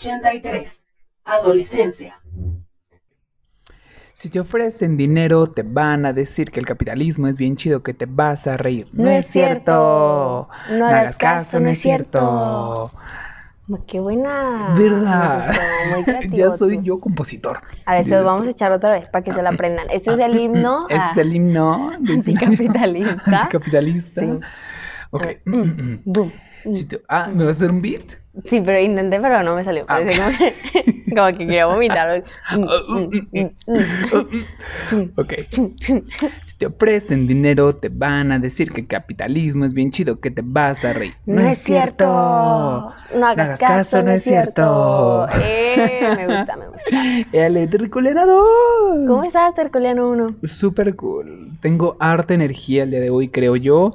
83. Adolescencia. Si te ofrecen dinero, te van a decir que el capitalismo es bien chido, que te vas a reír. No es cierto. No hagas caso, no es cierto. Qué buena. ¿Verdad? Muy creativo ya soy tú. yo compositor. A ver, se los vamos a echar otra vez para que se la aprendan. Este es el himno Este a- es el himno de anticapitalista. Anticapitalista. Sí. Ok. Mm, mm. Si te- ah, ¿me vas a hacer un beat? Sí, pero intenté, pero no me salió. Ah. Como, que, como que quería vomitar. Ok. Si te ofrecen dinero, te van a decir que el capitalismo es bien chido, que te vas a reír. No es cierto. No hagas caso, no es cierto. Eh, me gusta, me gusta. El Terculera 2. ¿Cómo estás, Terculiano 1? Súper cool. Tengo harta energía el día de hoy, creo yo.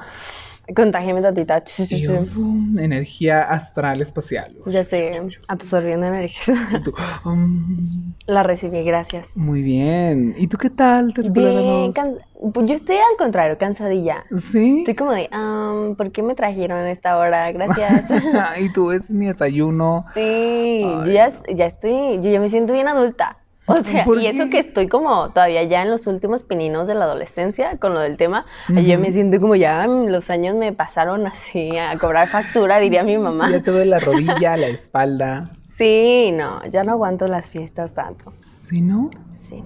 Ch. yo, um, energía astral espacial. Ya sé, absorbiendo energía. Tú, um, La recibí, gracias. muy bien. ¿Y tú qué tal, Bien, 2? can- pues yo estoy al contrario, cansadilla. ¿Sí? Estoy como de, "Am, ¿por qué me trajeron a esta hora? Gracias. y tú, ese es mi desayuno. Sí, yo ya, ya estoy, yo ya me siento bien adulta. O sea, ¿Por y eso que estoy como todavía ya en los últimos pininos de la adolescencia con lo del tema, yo me siento como ya mm, los años me pasaron así a cobrar factura, diría mi mamá. Ya te duele la rodilla, la espalda. Sí, no, ya no aguanto las fiestas tanto. ¿Sí, no? Sí.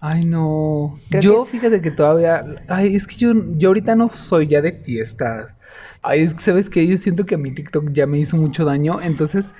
Ay, no. Creo yo, que fíjate que todavía. Ay, es que yo, yo ahorita no soy ya de fiestas. Ay, es que, ¿sabes qué? Yo siento que a mi TikTok ya me hizo mucho daño. Entonces,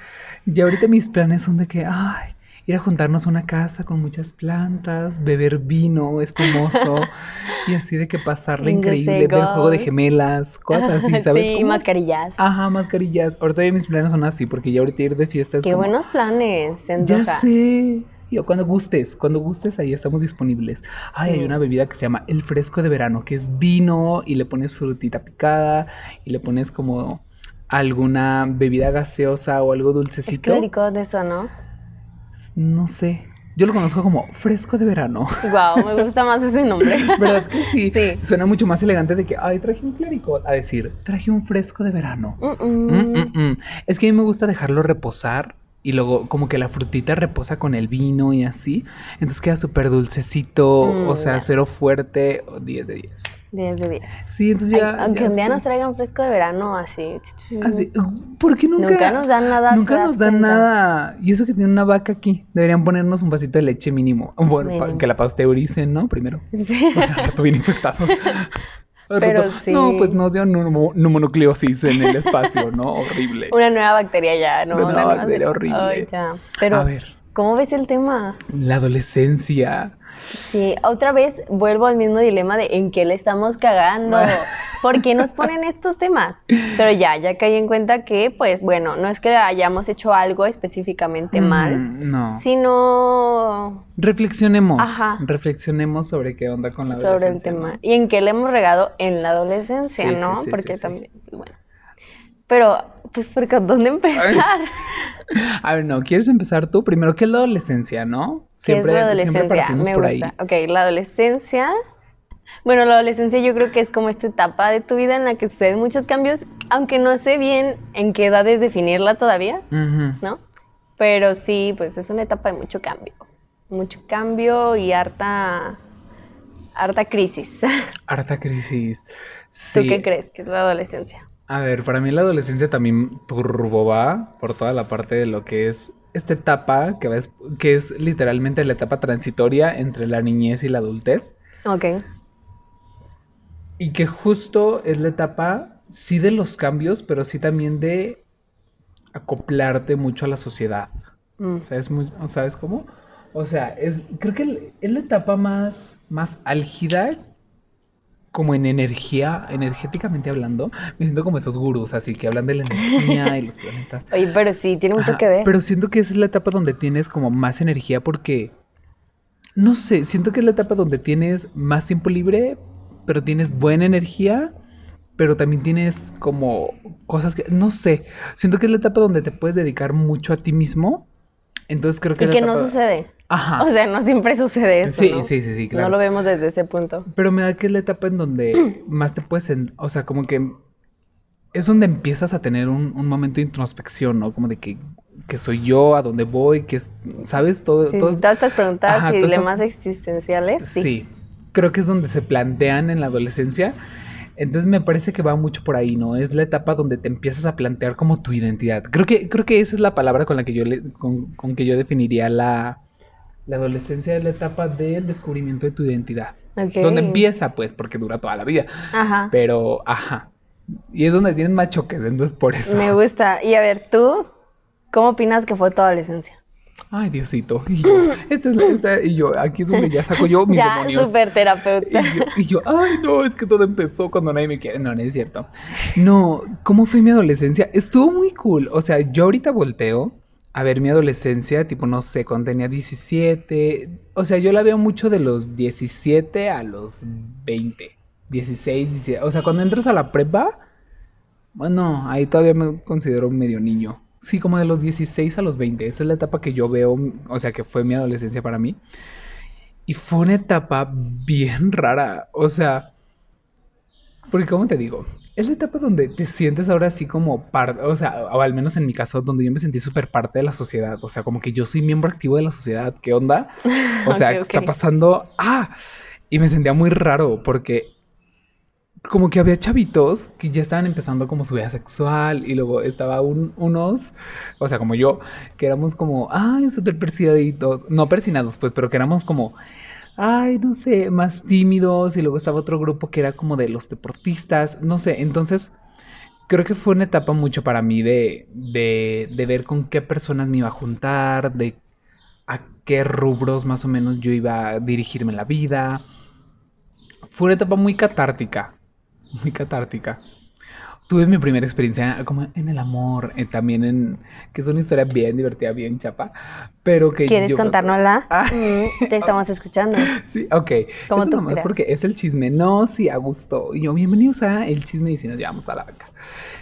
ya ahorita mis planes son de que, ay, ir a juntarnos a una casa con muchas plantas, beber vino espumoso y así de que pasarla increíble, ver juego de gemelas, cosas así, ¿sabes? Sí, cómo? mascarillas. Ajá, mascarillas. Ahorita ya mis planes son así, porque ya ahorita ir de fiesta es Qué como, buenos planes, se ya sé. Yo, cuando gustes, cuando gustes, ahí estamos disponibles. Ay, hay una bebida que se llama el fresco de verano, que es vino y le pones frutita picada y le pones como alguna bebida gaseosa o algo Es dulcecito. clérico de eso, ¿no? No sé. Yo lo conozco como fresco de verano. Wow, me gusta más ese nombre. ¿Verdad que sí? Sí. Suena mucho más elegante de que, ay, traje un clérico. A decir, traje un fresco de verano. Mm. mm, mm. Es que a mí me gusta dejarlo reposar y luego como que la frutita reposa con el vino y así. Entonces queda súper dulcecito, Mm, o sea, cero fuerte, o 10 de 10. 10 de 10. Sí, entonces Ay, ya... aunque ya un día nos traigan fresco de verano, así. Así, ¿Por qué nunca? Nunca nos dan nada, Nunca ¿te nos dan cuenta? nada. Y eso que tiene una vaca aquí. Deberían ponernos un vasito de leche mínimo. Bueno, Mínimo. que la pasteuricen, ¿no? Primero. Sí. Rato bien infectados. Pero sí. No, pues nos dio neumo- neumonucleosis en el espacio, ¿no? Horrible. Una nueva bacteria ya, ¿no? Una nueva nueva bacteria horrible. Ay, ya. Pero, A ver, ¿cómo ves el tema? la adolescencia. Sí, otra vez vuelvo al mismo dilema de en qué le estamos cagando. ¿Por qué nos ponen estos temas? Pero ya, ya caí en cuenta que, pues bueno, no es que hayamos hecho algo específicamente mal, Mm, no. sino Reflexionemos. Ajá. Reflexionemos sobre qué onda con la sobre el adolescencia, tema. ¿no? Y en qué le hemos regado en la adolescencia, Sí, ¿no? sí, Porque sí, también, bueno. Pero, pues, ¿por qué- ¿dónde empezar? A ver, no, ¿quieres empezar tú? Primero, ¿qué es la adolescencia, no? ¿Qué es la adolescencia? partimos Me por gusta. ahí. Ok, la adolescencia. Bueno, la adolescencia yo creo que es como esta etapa de tu vida en la que suceden muchos cambios, aunque no sé bien en qué edades definirla todavía. ¿no? Pero sí, pues es una etapa de mucho cambio. Mucho cambio y harta, harta crisis. Harta crisis. ¿Tú qué crees que es la adolescencia? A ver, para mí la adolescencia también turbo va por toda la parte de lo que es esta etapa, que, ves, que es literalmente la etapa transitoria entre la niñez y la adultez. Ok. Y que justo es la etapa, sí de los cambios, pero sí también de acoplarte mucho a la sociedad. Mm. O sea, es muy, ¿sabes cómo? O sea, es, creo que es la etapa más, más álgida, como en energía, energéticamente hablando. Me siento como esos gurús, así que hablan de la energía y los planetas. Oye, pero sí, tiene mucho Ajá, que ver. Pero siento que esa es la etapa donde tienes como más energía porque, no sé, siento que es la etapa donde tienes más tiempo libre, pero tienes buena energía, pero también tienes como cosas que, no sé, siento que es la etapa donde te puedes dedicar mucho a ti mismo. Entonces creo que y la que no sucede. Ajá. O sea, no siempre sucede eso. sí, ¿no? sí, sí, sí, claro. No lo vemos desde ese punto. Pero me da que es la etapa en donde más te puedes, en- o sea, como que es donde empiezas a tener un, un momento de introspección, ¿no? Como de que, que soy yo, a dónde voy, que es- ¿sabes? Todo, Sí, todas estas preguntas Ajá, y dilemas existenciales. Sí. Sí. creo que es donde se plantean en la adolescencia. Entonces me parece que va mucho por ahí, ¿no? Es la etapa donde te empiezas a plantear como tu identidad. Creo que, creo que esa es la palabra con la que yo le- con, con que yo definiría la, la adolescencia, es la etapa del descubrimiento de tu identidad. Ok. Donde empieza, pues, porque dura toda la vida. Ajá. Pero, ajá. Y es donde tienes más choques, entonces por eso. Me gusta. Y a ver, tú, ¿cómo opinas que fue tu adolescencia? Ay, Diosito. Y yo, esta es la, esta- y yo, aquí es donde ya saco yo mis ya, demonios. súper terapeuta. Y yo, y yo, ay, no, es que todo empezó cuando nadie me quiere. No, no es cierto. No, ¿cómo fue mi adolescencia? Estuvo muy cool. O sea, yo ahorita volteo a ver mi adolescencia, tipo, no sé, cuando tenía 17. O sea, yo la veo mucho de los 17 a los 20. 16, 17. O sea, cuando entras a la prepa, bueno, ahí todavía me considero medio niño. Sí, como de los 16 a los 20. Esa es la etapa que yo veo, o sea, que fue mi adolescencia para mí. Y fue una etapa bien rara. O sea, porque ¿cómo te digo? Es la etapa donde te sientes ahora así como parte, o sea, o al menos en mi caso, donde yo me sentí súper parte de la sociedad. O sea, como que yo soy miembro activo de la sociedad. ¿Qué onda? O sea, Ok, ¿qué ok. está pasando? Ah, y me sentía muy raro porque como que había chavitos que ya estaban empezando como su vida sexual y luego estaba un- unos, o sea, como yo, que éramos como, ay, súper persinaditos, no persinados, pues, pero que éramos como, ay, no sé, más tímidos y luego estaba otro grupo que era como de los deportistas, no sé, entonces creo que fue una etapa mucho para mí de, de, de ver con qué personas me iba a juntar, de a qué rubros más o menos yo iba a dirigirme la vida. Fue una etapa muy catártica, muy catártica. Tuve mi primera experiencia como en el amor, eh, también en, que es una historia bien divertida, bien chapa, pero que ¿Quieres yo contárnosla? Ah. Mm, te estamos escuchando. Sí, ok. Como tú nomás creas. porque es el chisme. No, sí, a gusto. Y yo, bienvenidos a el chisme y si nos llevamos a la vaca.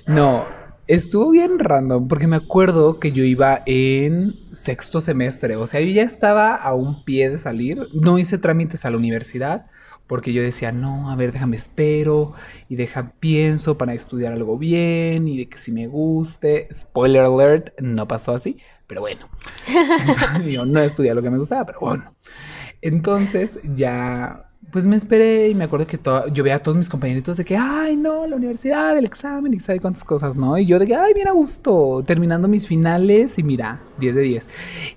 No, estuvo bien random porque me acuerdo que yo iba en sexto semestre. O sea, yo ya estaba a un pie de salir. No hice trámites a la universidad porque yo decía, no, a ver, déjame espero y deja pienso para estudiar algo bien y de que si me guste. Spoiler alert, no pasó así, pero bueno. yo no estudié lo que me gustaba, pero bueno. Entonces ya, pues me esperé y me acuerdo que yo veía a todos mis compañeritos de que, ay, no, la universidad, el examen y sabe cuántas cosas, ¿no? Y yo de que, ay, bien a gusto, terminando mis finales y mira, 10 de 10.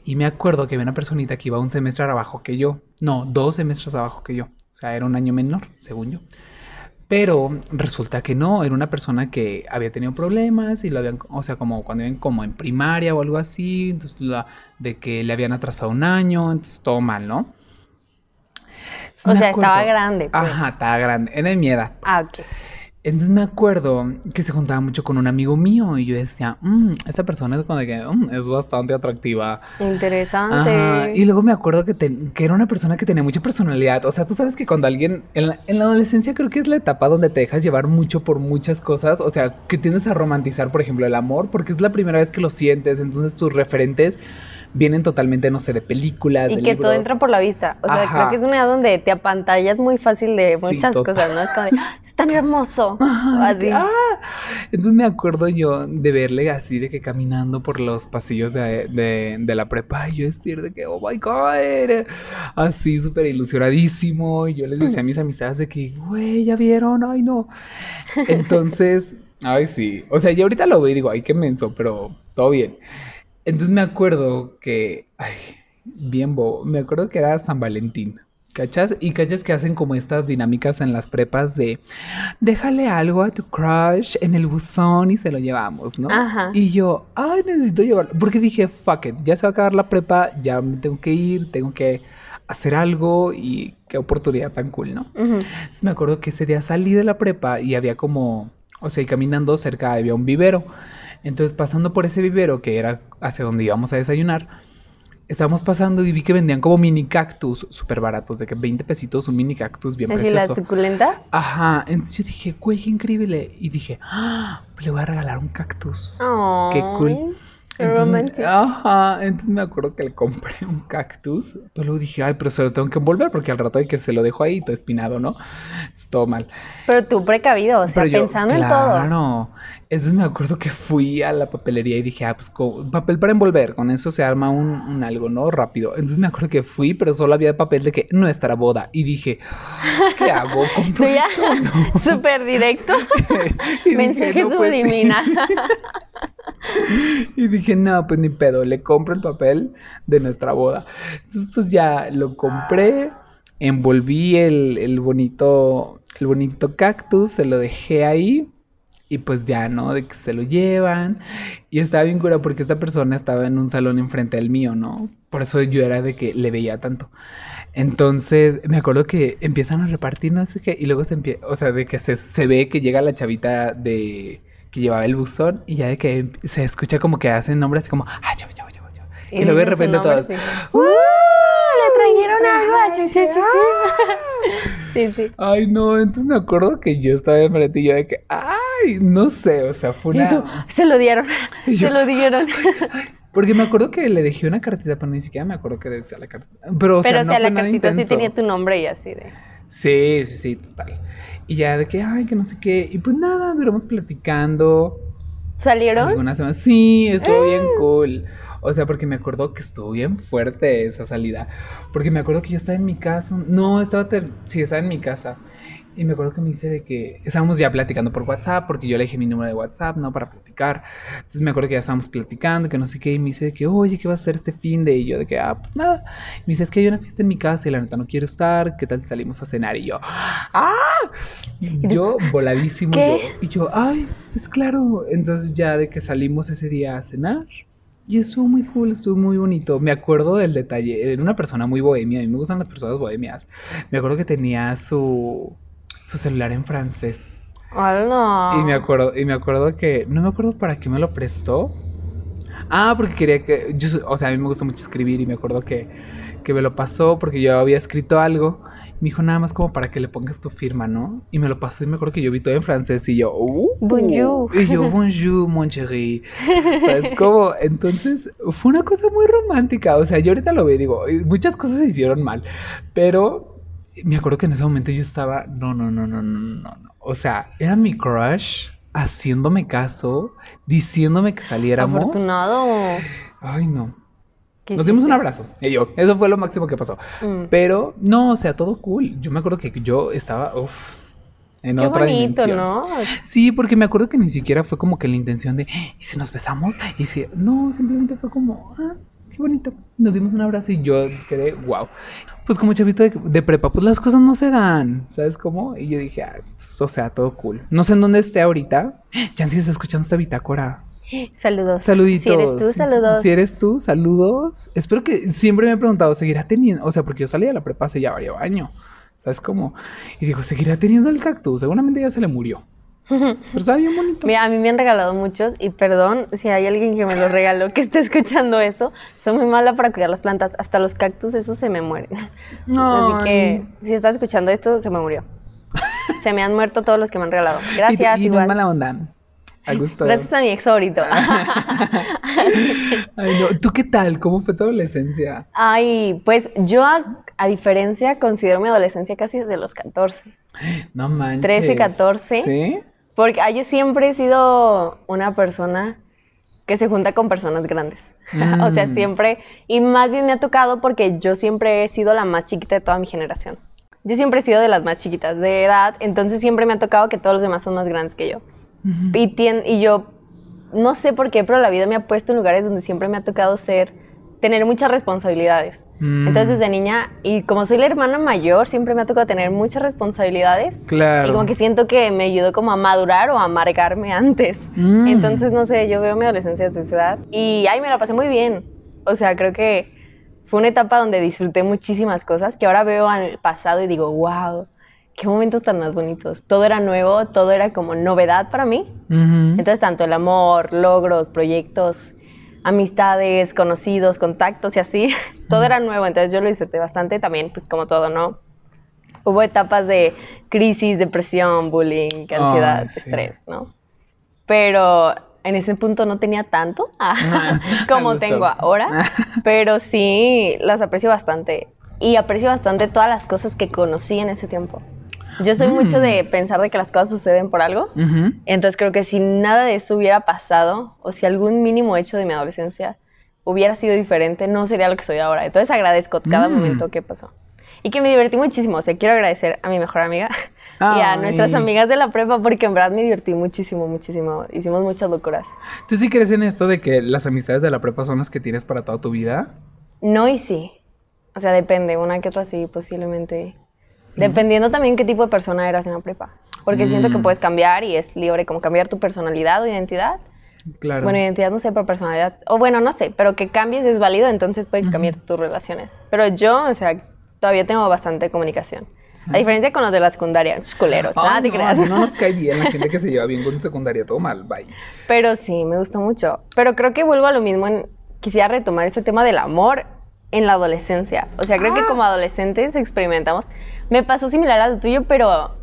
Y me acuerdo que había una personita que iba un semestre abajo que yo, no, dos semestres abajo que yo, sea, era un año menor, según yo. Pero resulta que no, era una persona que había tenido problemas y lo habían, o sea, como cuando iban como en primaria o algo así, entonces la, de que le habían atrasado un año, entonces todo mal, ¿no? Entonces O sea, estaba grande. Pues. Ajá, estaba grande, era de mi edad. pues. Ah, ok. Entonces me acuerdo que se juntaba mucho con un amigo mío y yo decía, "Mm, esa persona es como de que "Mm, es bastante atractiva. Interesante. Ajá, Y luego me acuerdo que era una persona que tenía mucha personalidad. O sea, tú sabes que cuando alguien, en la, en la adolescencia creo que es la etapa donde te dejas llevar mucho por muchas cosas. O sea, que tiendes a romantizar, por ejemplo, el amor, porque es la primera vez que lo sientes. Entonces tus referentes vienen totalmente, no sé, de películas. Y de que todo entra por la vista. O sea, Ajá. creo que es una edad donde te apantallas muy fácil de muchas cosas, ¿no? Es como de, "Ah, es tan hermoso. Ajá, Así. "Ah". Entonces me acuerdo yo de verle así, de que caminando por los pasillos de, de- de la prepa, y yo decir de que, oh my god, así súper ilusionadísimo. Y yo les decía a mis amistades de que, güey, ya vieron, ay no. Entonces, ay sí, o sea, yo ahorita lo veo y digo, ay, qué menso, pero todo bien. Entonces me acuerdo que, ay, bien bobo, me acuerdo que era San Valentín. ¿Cachas? Y cachas que hacen como estas dinámicas en las prepas de déjale algo a tu crush en el buzón y se lo llevamos, ¿no? Ajá. Y yo, ay, necesito llevarlo. Porque dije, fuck it, ya se va a acabar la prepa, ya me tengo que ir, tengo que hacer algo y qué oportunidad tan cool, ¿no? Ujú. Entonces me acuerdo que ese día salí de la prepa y había como, o sea, y caminando cerca había un vivero. Entonces pasando por ese vivero, que era hacia donde íbamos a desayunar, estábamos pasando y vi que vendían como mini cactus súper baratos, de que 20 pesitos un mini cactus bien Así las precioso. suculentas. Ajá, entonces yo dije, güey, qué increíble. Y dije, ah, le voy a regalar un cactus. Qué cool. Entonces, romántico. ajá, entonces me acuerdo que le compré un cactus, pero luego dije, ay, pero se lo tengo que envolver porque al rato hay que se lo dejo ahí todo espinado, ¿no? Es todo mal. Pero tú precavido, o sea, Pero yo, pensando en todo. Claro. Entonces me acuerdo que fui a la papelería y dije, ah, pues papel para envolver, con eso se arma un, un algo, ¿no? Rápido. Entonces me acuerdo que fui, pero solo había papel de que nuestra boda. Y dije, ¿qué hago? ¿Compro esto no? súper directo. Mensaje "No, pues sí". subliminal. Y dije, no, pues ni pedo, le compro el papel de nuestra boda. Entonces, pues ya lo compré, envolví el, el bonito, el bonito cactus, se lo dejé ahí. Y pues ya, ¿no? De que se lo llevan. Y estaba bien cura porque esta persona estaba en un salón enfrente del mío, ¿no? Por eso yo era de que le veía tanto. Entonces, me acuerdo que empiezan a repartir, no sé qué, y luego se empieza, o sea, de que se, se ve que llega la chavita de que llevaba el buzón y ya de que em- se escucha como que hacen nombres así como, ah, yo, yo, yo, yo. Y, luego de repente todos, sí. ¡Uh! Le trajeron algo. ah, Sí, sí, sí, sí. Ay, no, entonces me acuerdo que yo estaba enfrente y yo de que, ay, no sé, o sea, fue Y tú, una... se lo dieron. Y yo, Se lo dieron. Porque me acuerdo que le dejé una cartita, pero ni siquiera me acuerdo que decía la cartita. Pero, o sea, Pero no o sea, fue la cartita sí tenía tu nombre y así de. Sí, sí, sí, total. Y ya de que, ay, que no sé qué. Y pues nada, duramos platicando. ¿Salieron? Algunas semanas. Sí, estuvo bien Ah. cool. O sea, porque me acuerdo que estuvo bien fuerte esa salida. Porque me acuerdo que yo estaba en mi casa. No, estaba. ter- Sí, estaba en mi casa. Y me acuerdo que me dice de que estábamos ya platicando por WhatsApp, porque yo le dije mi número de WhatsApp, ¿no? Para platicar. Entonces me acuerdo que ya estábamos platicando, que no sé qué. Y me dice de que, oye, ¿qué vas a hacer este fin de? Y yo de que, ah, pues nada. Y me dice, es que hay una fiesta en mi casa y la neta no quiero estar. ¿Qué tal salimos a cenar? Y yo, ¡ah! Yo voladísimo. ¿Qué? Yo, y yo, ay, pues claro. Entonces ya de que salimos ese día a cenar. Y estuvo muy cool, estuvo muy bonito. Me acuerdo del detalle. Era una persona muy bohemia. A mí me gustan las personas bohemias. Me acuerdo que tenía su, su celular en francés. Oh, no. Y me acuerdo, y me acuerdo que. No me acuerdo para qué me lo prestó. Ah, porque quería que. Yo, o sea, a mí me gusta mucho escribir. Y me acuerdo que, que me lo pasó porque yo había escrito algo. Me dijo nada más como para que le pongas tu firma, ¿no? Y me lo pasó y me acuerdo que yo vi todo en francés y yo, uh, Bonjour. Y yo, bonjour, mon chéri. ¿Sabes cómo? Entonces, fue una cosa muy romántica. O sea, yo ahorita lo veo y digo, muchas cosas se hicieron mal. Pero me acuerdo que en ese momento yo estaba, no, no, no, no, no, no, no. O sea, era mi crush haciéndome caso, diciéndome que saliéramos. Afortunado. Ay, no. ¿Qué Nos dimos un abrazo. Y yo, eso fue lo máximo que pasó. Mm. Pero, no, o sea, todo cool. Yo me acuerdo que yo estaba, uff, en Qué otra bonito, dimensión. ¿no? Sí, porque me acuerdo que ni siquiera fue como que la intención de, ¿y si nos besamos? Y si, no, simplemente fue como, ah, qué bonito. Nos dimos un abrazo y yo quedé, wow. Pues como chavito de, de prepa, pues las cosas no se dan, ¿sabes cómo? Y yo dije, ah, pues, o sea, todo cool. No sé en dónde esté ahorita. Jancy está escuchando esta bitácora. Saludos. Saluditos. Si eres tú, saludos. Si eres tú, saludos. Espero que siempre me he preguntado, ¿seguirá teniendo? O sea, porque yo salí de la prepa hace ya varios años. ¿Sabes cómo? Y digo, ¿seguirá teniendo el cactus? Seguramente ya se le murió. Pero está bien bonito. Mira, a mí me han regalado muchos y perdón si hay alguien que me los regaló que esté escuchando esto. Soy muy mala para cuidar las plantas. Hasta los cactus, esos se me mueren. Así que si estás escuchando esto, se me murió. Se me han muerto todos los que me han regalado. Gracias, y, no igual. es mala onda. A gusto. Gracias a mi ex favorito. Ay, no. ¿Tú qué tal? ¿Cómo fue tu adolescencia? Ay, pues yo a, a diferencia considero mi adolescencia casi desde los 14. No manches. 13, 14. ¿Sí? Porque ah, yo siempre he sido una persona que se junta con personas grandes. o sea, Mm. siempre, y más bien me ha tocado porque yo siempre he sido la más chiquita de toda mi generación. Yo siempre he sido de las más chiquitas de edad, entonces siempre me ha tocado que todos los demás son más grandes que yo. Y, tien- y yo no sé por qué, pero la vida me ha puesto en lugares donde siempre me ha tocado ser, tener muchas responsabilidades. Mm. Entonces desde niña, y como soy la hermana mayor, siempre me ha tocado tener muchas responsabilidades. Claro. Y como que siento que me ayudó como a madurar o a amargarme antes. Mm. Entonces, no sé, yo veo mi adolescencia desde esa edad y, ay, me la pasé muy bien. O sea, creo que fue una etapa donde disfruté muchísimas cosas que ahora veo al pasado y digo, wow, qué momentos tan más bonitos. Todo era nuevo, todo era como novedad para mí. Ujú. Entonces, tanto el amor, logros, proyectos, amistades, conocidos, contactos y así, todo era nuevo. Entonces, yo lo disfruté bastante también, pues como todo, ¿no? Hubo etapas de crisis, depresión, bullying, ansiedad, sí. estrés, ¿no? Pero en ese punto no tenía tanto ah, como tengo ahora, pero sí las aprecio bastante y aprecio bastante todas las cosas que conocí en ese tiempo. Yo soy mucho Mm. de pensar de que las cosas suceden por algo, entonces creo que si nada de eso hubiera pasado o si algún mínimo hecho de mi adolescencia hubiera sido diferente, no sería lo que soy ahora. Entonces agradezco cada Mm. momento que pasó. Y que me divertí muchísimo. O sea, quiero agradecer a mi mejor amiga y a nuestras amigas de la prepa porque en verdad me divertí muchísimo, muchísimo. Hicimos muchas locuras. ¿Tú sí crees en esto de que las amistades de la prepa son las que tienes para toda tu vida? No y sí. O sea, depende. Una que otra sí, posiblemente. Dependiendo también qué tipo de persona eras en la prepa. Porque siento que Mm. puedes cambiar y es libre como cambiar tu personalidad o identidad. Claro. Bueno, identidad no sé, pero personalidad. O bueno, no sé, pero que cambies es válido, entonces puedes cambiar tus relaciones. Pero yo, o sea, todavía tengo bastante comunicación. Sí. A diferencia con los de la secundaria, culeros. Ay, nada te no, creas. no nos cae bien la gente que se lleva bien con secundaria, todo mal, bye. Pero sí, me gustó mucho. Pero creo que vuelvo a lo mismo. En, quisiera retomar este tema del amor en la adolescencia. O sea, creo que Ah. como adolescentes experimentamos. Me pasó similar a lo tuyo, pero,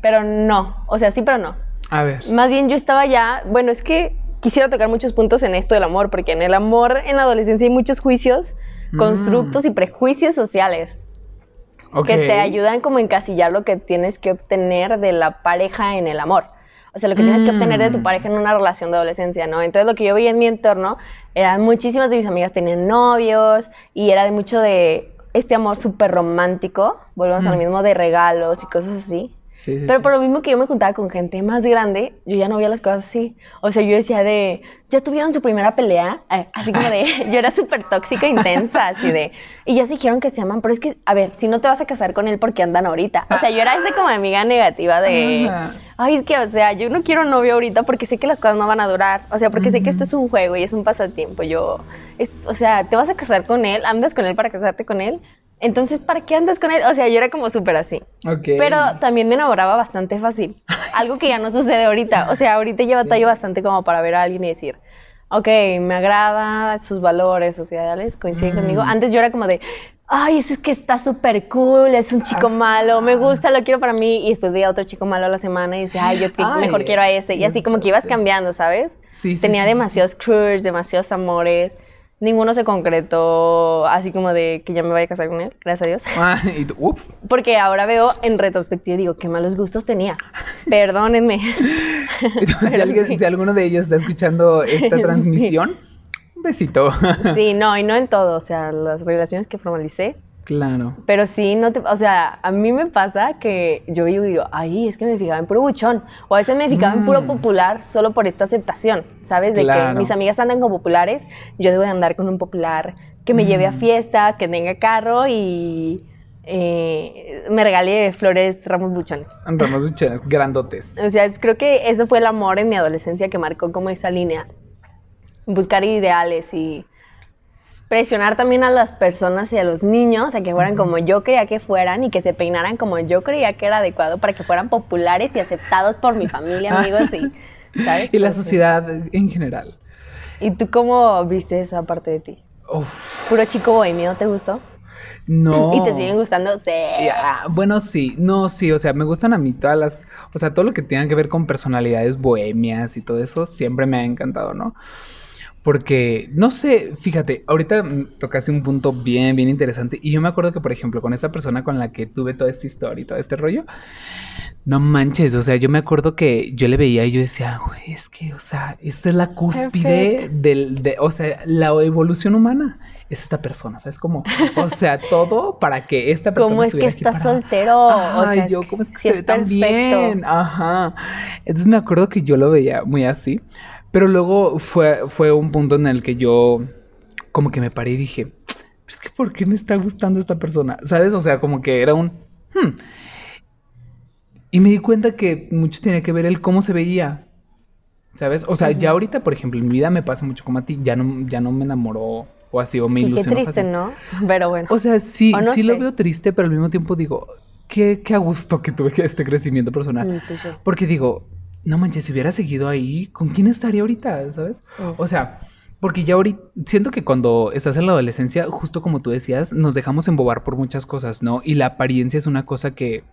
pero no. O sea, sí, pero no. A ver. Más bien yo estaba ya, bueno, es que quisiera tocar muchos puntos en esto del amor, porque en el amor en la adolescencia hay muchos juicios, Mm. constructos y prejuicios sociales Ok. que te ayudan como a encasillar lo que tienes que obtener de la pareja en el amor. O sea, lo que tienes que obtener de tu Mm. pareja en una relación de adolescencia, ¿no? Entonces, lo que yo veía en mi entorno, eran muchísimas de mis amigas tenían novios y era de mucho de este amor súper romántico, volvemos a lo Mm. mismo de regalos y cosas así. Sí, sí, Pero por lo mismo que yo me juntaba con gente más grande, yo ya no veía las cosas así. O sea, yo decía de, ¿ya tuvieron su primera pelea? Eh, así como de, yo era súper tóxica, intensa, así de, y ya se dijeron que se aman, pero es que, a ver, si no te vas a casar con él, ¿por qué andan ahorita? O sea, yo era esa como amiga negativa de, ay, es que, o sea, yo no quiero novio ahorita porque sé que las cosas no van a durar. O sea, porque sé que esto es un juego y es un pasatiempo. Yo, es- o sea, te vas a casar con él, andas con él para casarte con él. Entonces, ¿para qué andas con él? O sea, yo era como súper así. Pero también me enamoraba bastante fácil. Algo que ya no sucede ahorita. O sea, ahorita yo Sí. batallo bastante como para ver a alguien y decir, ok, me agrada, sus valores, sus ideales coinciden Mm. conmigo. Antes yo era como de, ay, es que está súper cool, es un chico malo, me gusta, lo quiero para mí. Y después veía a otro chico malo a la semana y decía, ay, yo te- Ay, mejor quiero a ese. Y así como que ibas cambiando, ¿sabes? Sí, sí, Tenía sí, sí, demasiados crush, demasiados amores. Ninguno se concretó así como de que ya me vaya a casar con él, gracias a Dios. Ah, y tú, uf. Porque ahora veo en retrospectiva y digo, qué malos gustos tenía. Perdónenme. si, alguien- alguno de ellos está escuchando esta Sí. transmisión, un besito. Sí, no, y no en todo, o sea, las relaciones que formalicé. Claro. Pero sí, no te, o sea, a mí me pasa que yo digo, digo, ay, es que me fijaba en puro buchón. O a veces me fijaba en puro Mm. popular solo por esta aceptación, ¿sabes? De Claro. que mis amigas andan con populares, yo debo de andar con un popular que me lleve a Mm. fiestas, que tenga carro y eh, me regale flores, ramos buchones. Ramos buchones, grandotes. O sea, es- creo que eso fue el amor en mi adolescencia que marcó como esa línea. Buscar ideales y presionar también a las personas y a los niños a que fueran como yo creía que fueran y que se peinaran como yo creía que era adecuado para que fueran populares y aceptados por mi familia, amigos y, ¿sabes? Y la Entonces, sociedad en general. ¿Y tú cómo viste esa parte de ti? Uf, ¿Puro chico bohemio te gustó? no. ¿Y te siguen gustando? Sí. Ah, bueno, sí, no, sí, o sea, me gustan a mí todas las, o sea, todo lo que tenga que ver con personalidades bohemias y todo eso, siempre me ha encantado, ¿no? Porque, no sé, fíjate, ahorita tocaste un punto bien, bien interesante. Y yo me acuerdo que, por ejemplo, con esa persona con la que tuve toda esta historia y todo este rollo, no manches, o sea, yo me acuerdo que yo le veía y yo decía, güey, es que, o sea, esta es la cúspide del, de, o sea, la evolución humana es esta persona, ¿sabes? Como, o sea, todo para que esta persona ¿Cómo es que parada. soltero? Ay, o sea, yo, ¿cómo es que se ve tan bien? Ajá. Entonces me acuerdo que yo lo veía muy así. Pero luego fue, fue un punto en el que yo como que me paré y dije, es que ¿por qué me está gustando esta persona? ¿Sabes? O sea, como que era un... "Hmm". Y me di cuenta que mucho tenía que ver el cómo se veía. ¿Sabes? O sea, ya ahorita, por ejemplo, en mi vida me pasa mucho como a ti. Ya no, ya no me enamoró o así, o me Y qué ilusionó triste, fácil. ¿no? Pero bueno. O sea, sí, O no sí lo veo triste, pero al mismo tiempo digo, qué, qué a gusto que tuve este crecimiento personal. Mm, touché. Porque digo, no manches, si hubiera seguido ahí, ¿con quién estaría ahorita? ¿Sabes? Mm. O sea, porque ya ahorita, siento que cuando estás en la adolescencia, justo como tú decías, nos dejamos embobar por muchas cosas, ¿no? Y la apariencia es una cosa que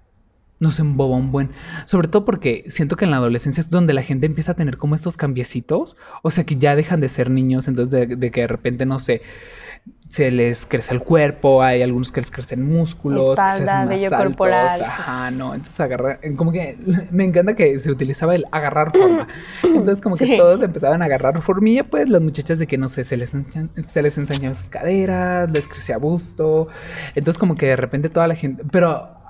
nos emboba un buen. Sobre todo porque siento que en la adolescencia es donde la gente empieza a tener como estos cambiecitos. O sea, que ya dejan de ser niños, entonces de, de que de repente, no sé, se les crece el cuerpo, hay algunos que les crecen músculos, que se Espalda, hacen más vello altos, corporal, Ajá, no, entonces agarrar, como que me encanta que se utilizaba el agarrar forma. Entonces como que Sí. todos empezaban a agarrar formilla, pues las muchachas de que no sé, se les, se les enseñaban sus caderas, les crecía busto. Entonces como que de repente toda la gente, pero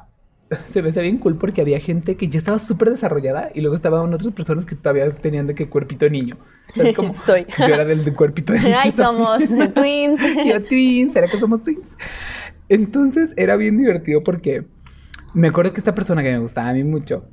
se me hacía bien cool porque había gente que ya estaba súper desarrollada y luego estaban otras personas que todavía tenían de que cuerpito de niño. Soy. Yo era del de cuerpito de niño. Ay, somos twins. Yo twins, ¿será que somos twins? Entonces era bien divertido porque me acuerdo que esta persona que me gustaba a mí mucho,